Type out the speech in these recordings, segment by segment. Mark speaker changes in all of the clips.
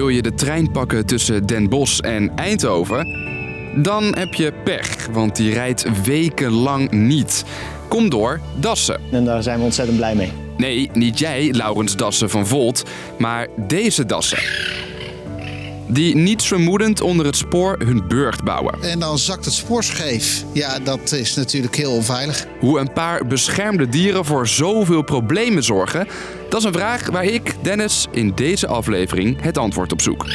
Speaker 1: Wil je de trein pakken tussen Den Bosch en Eindhoven? Dan heb je pech, want die rijdt wekenlang niet. Kom door Dassen.
Speaker 2: En daar zijn we ontzettend blij mee.
Speaker 1: Nee, niet jij, Laurens Dassen van Volt, maar deze Dassen. Die niets vermoedend onder het spoor hun burcht bouwen.
Speaker 3: En dan zakt het spoor scheef. Ja, dat is natuurlijk heel onveilig.
Speaker 1: Hoe een paar beschermde dieren voor zoveel problemen zorgen, dat is een vraag waar ik, Dennis, in deze aflevering het antwoord op zoek.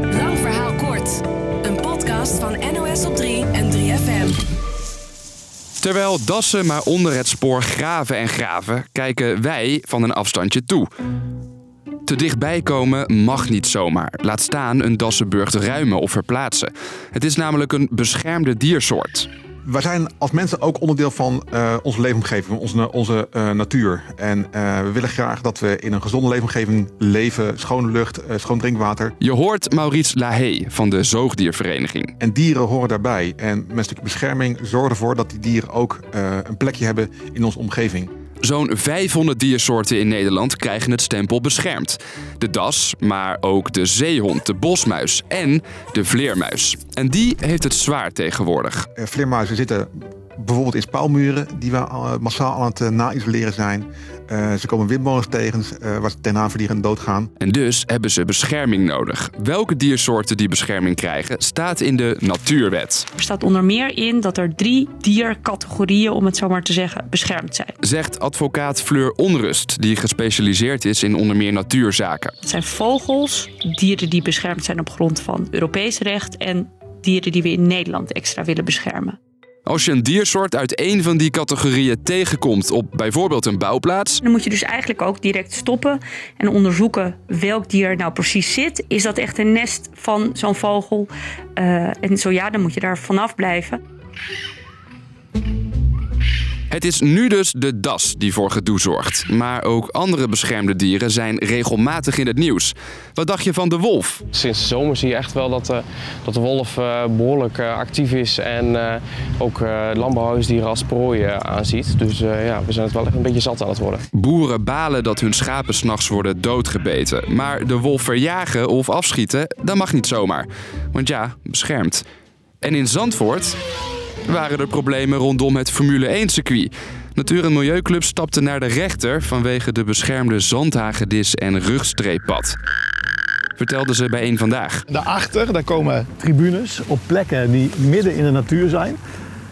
Speaker 4: Lang verhaal kort. Een podcast van NOS op 3 en 3FM.
Speaker 1: Terwijl dassen maar onder het spoor graven en graven, kijken wij van een afstandje toe. Te dichtbij komen mag niet zomaar. Laat staan een dassenburg ruimen of verplaatsen. Het is namelijk een beschermde diersoort.
Speaker 5: Wij zijn als mensen ook onderdeel van uh, onze leefomgeving, onze, onze uh, natuur. En uh, we willen graag dat we in een gezonde leefomgeving leven. Schone lucht, schoon drinkwater.
Speaker 1: Je hoort Maurice Lahey van de Zoogdiervereniging.
Speaker 5: En dieren horen daarbij. En met een stukje bescherming zorgen ervoor dat die dieren ook een plekje hebben in onze omgeving.
Speaker 1: Zo'n 500 diersoorten in Nederland krijgen het stempel beschermd. De das, maar ook de zeehond, de bosmuis en de vleermuis. En die heeft het zwaar tegenwoordig.
Speaker 5: Vleermuizen zitten bijvoorbeeld in spouwmuren die we massaal aan het uh, na-isoleren zijn. Uh, ze komen windmolens tegen uh, waar ze tegenaan vliegen en doodgaan.
Speaker 1: En dus hebben ze bescherming nodig. Welke diersoorten die bescherming krijgen, staat in de Natuurwet.
Speaker 6: Er staat onder meer in dat er drie diercategorieën, om het zo maar te zeggen, beschermd zijn.
Speaker 1: Zegt advocaat Fleur Onrust, die gespecialiseerd is in onder meer natuurzaken.
Speaker 6: Het zijn vogels, dieren die beschermd zijn op grond van Europees recht en dieren die we in Nederland extra willen beschermen.
Speaker 1: Als je een diersoort uit één van die categorieën tegenkomt op bijvoorbeeld een bouwplaats.
Speaker 6: Dan moet je dus eigenlijk ook direct stoppen en onderzoeken welk dier nou precies zit. Is dat echt een nest van zo'n vogel? Uh, en zo ja, dan moet je daar vanaf blijven.
Speaker 1: Het is nu dus de das die voor gedoe zorgt. Maar ook andere beschermde dieren zijn regelmatig in het nieuws. Wat dacht je van de wolf?
Speaker 7: Sinds de zomer zie je echt wel dat, uh, dat de wolf uh, behoorlijk uh, actief is en ook landbouwhuisdieren als prooi aanziet. Dus ja, we zijn het wel echt een beetje zat aan het worden.
Speaker 1: Boeren balen dat hun schapen s'nachts worden doodgebeten. Maar de wolf verjagen of afschieten, dat mag niet zomaar. Want ja, beschermd. En in Zandvoort waren er problemen rondom het Formule 1-circuit. Natuur- en Milieuclub stapte naar de rechter vanwege de beschermde zandhagedis en rugstreeppad. Vertelden ze bij één vandaag.
Speaker 8: Daarachter daar komen tribunes op plekken die midden in de natuur zijn.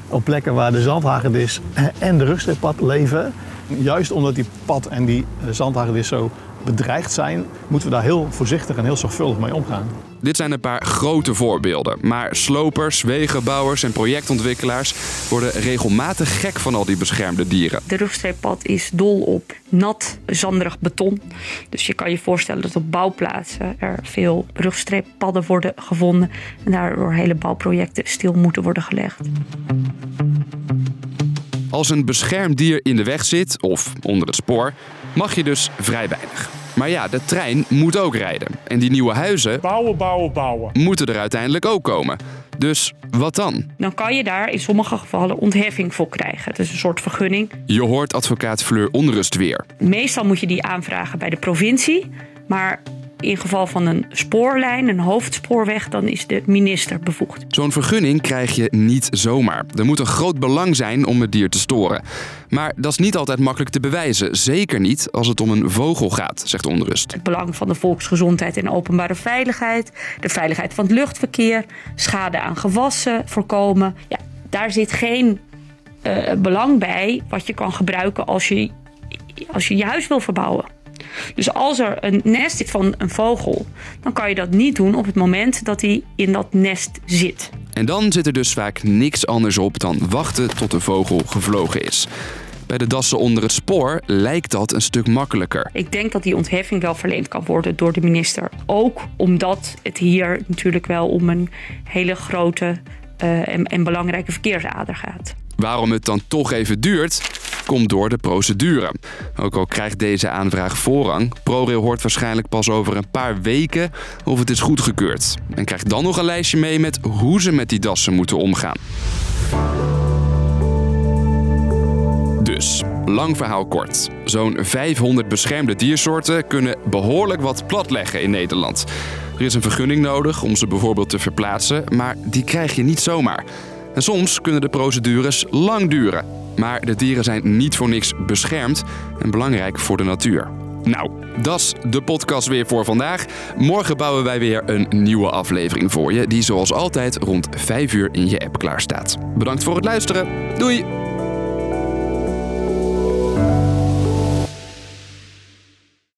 Speaker 8: Op plekken waar de zandhagedis en de rugstreeppad leven. Juist omdat die pad en die zandhagedis zo bedreigd zijn, moeten we daar heel voorzichtig en heel zorgvuldig mee omgaan.
Speaker 1: Dit zijn een paar grote voorbeelden. Maar slopers, wegenbouwers en projectontwikkelaars worden regelmatig gek van al die beschermde dieren.
Speaker 6: De rugstreeppad is dol op nat, zanderig beton. Dus je kan je voorstellen dat op bouwplaatsen er veel rugstreeppadden worden gevonden. En daardoor hele bouwprojecten stil moeten worden gelegd.
Speaker 1: Als een beschermd dier in de weg zit of onder het spoor, mag je dus vrij weinig. Maar ja, de trein moet ook rijden. En die nieuwe huizen.
Speaker 9: Bouwen, bouwen, bouwen.
Speaker 1: moeten er uiteindelijk ook komen. Dus wat dan?
Speaker 6: Dan kan je daar in sommige gevallen ontheffing voor krijgen. Het is een soort vergunning.
Speaker 1: Je hoort advocaat Fleur Onrust weer.
Speaker 6: Meestal moet je die aanvragen bij de provincie. Maar in geval van een spoorlijn, een hoofdspoorweg, dan is de minister bevoegd.
Speaker 1: Zo'n vergunning krijg je niet zomaar. Er moet een groot belang zijn om het dier te storen. Maar dat is niet altijd makkelijk te bewijzen. Zeker niet als het om een vogel gaat, zegt Onrust.
Speaker 6: Het belang van de volksgezondheid en openbare veiligheid, de veiligheid van het luchtverkeer, schade aan gewassen voorkomen. Ja, daar zit geen uh, belang bij wat je kan gebruiken als je, als je je huis wil verbouwen. Dus als er een nest zit van een vogel, dan kan je dat niet doen op het moment dat hij in dat nest zit.
Speaker 1: En dan zit er dus vaak niks anders op dan wachten tot de vogel gevlogen is. Bij de dassen onder het spoor lijkt dat een stuk makkelijker.
Speaker 6: Ik denk dat die ontheffing wel verleend kan worden door de minister. Ook omdat het hier natuurlijk wel om een hele grote uh, en, en belangrijke verkeersader gaat.
Speaker 1: Waarom het dan toch even duurt, komt door de procedure. Ook al krijgt deze aanvraag voorrang, ProRail hoort waarschijnlijk pas over een paar weken of het is goedgekeurd. En krijgt dan nog een lijstje mee met hoe ze met die dassen moeten omgaan. Dus, Lang verhaal kort. Zo'n 500 beschermde diersoorten kunnen behoorlijk wat platleggen in Nederland. Er is een vergunning nodig om ze bijvoorbeeld te verplaatsen, maar die krijg je niet zomaar. En soms kunnen de procedures lang duren. Maar de dieren zijn niet voor niks beschermd en belangrijk voor de natuur. Nou, dat is de podcast weer voor vandaag. Morgen bouwen wij weer een nieuwe aflevering voor je, die zoals altijd rond 5 uur in je app klaar staat. Bedankt voor het luisteren. Doei!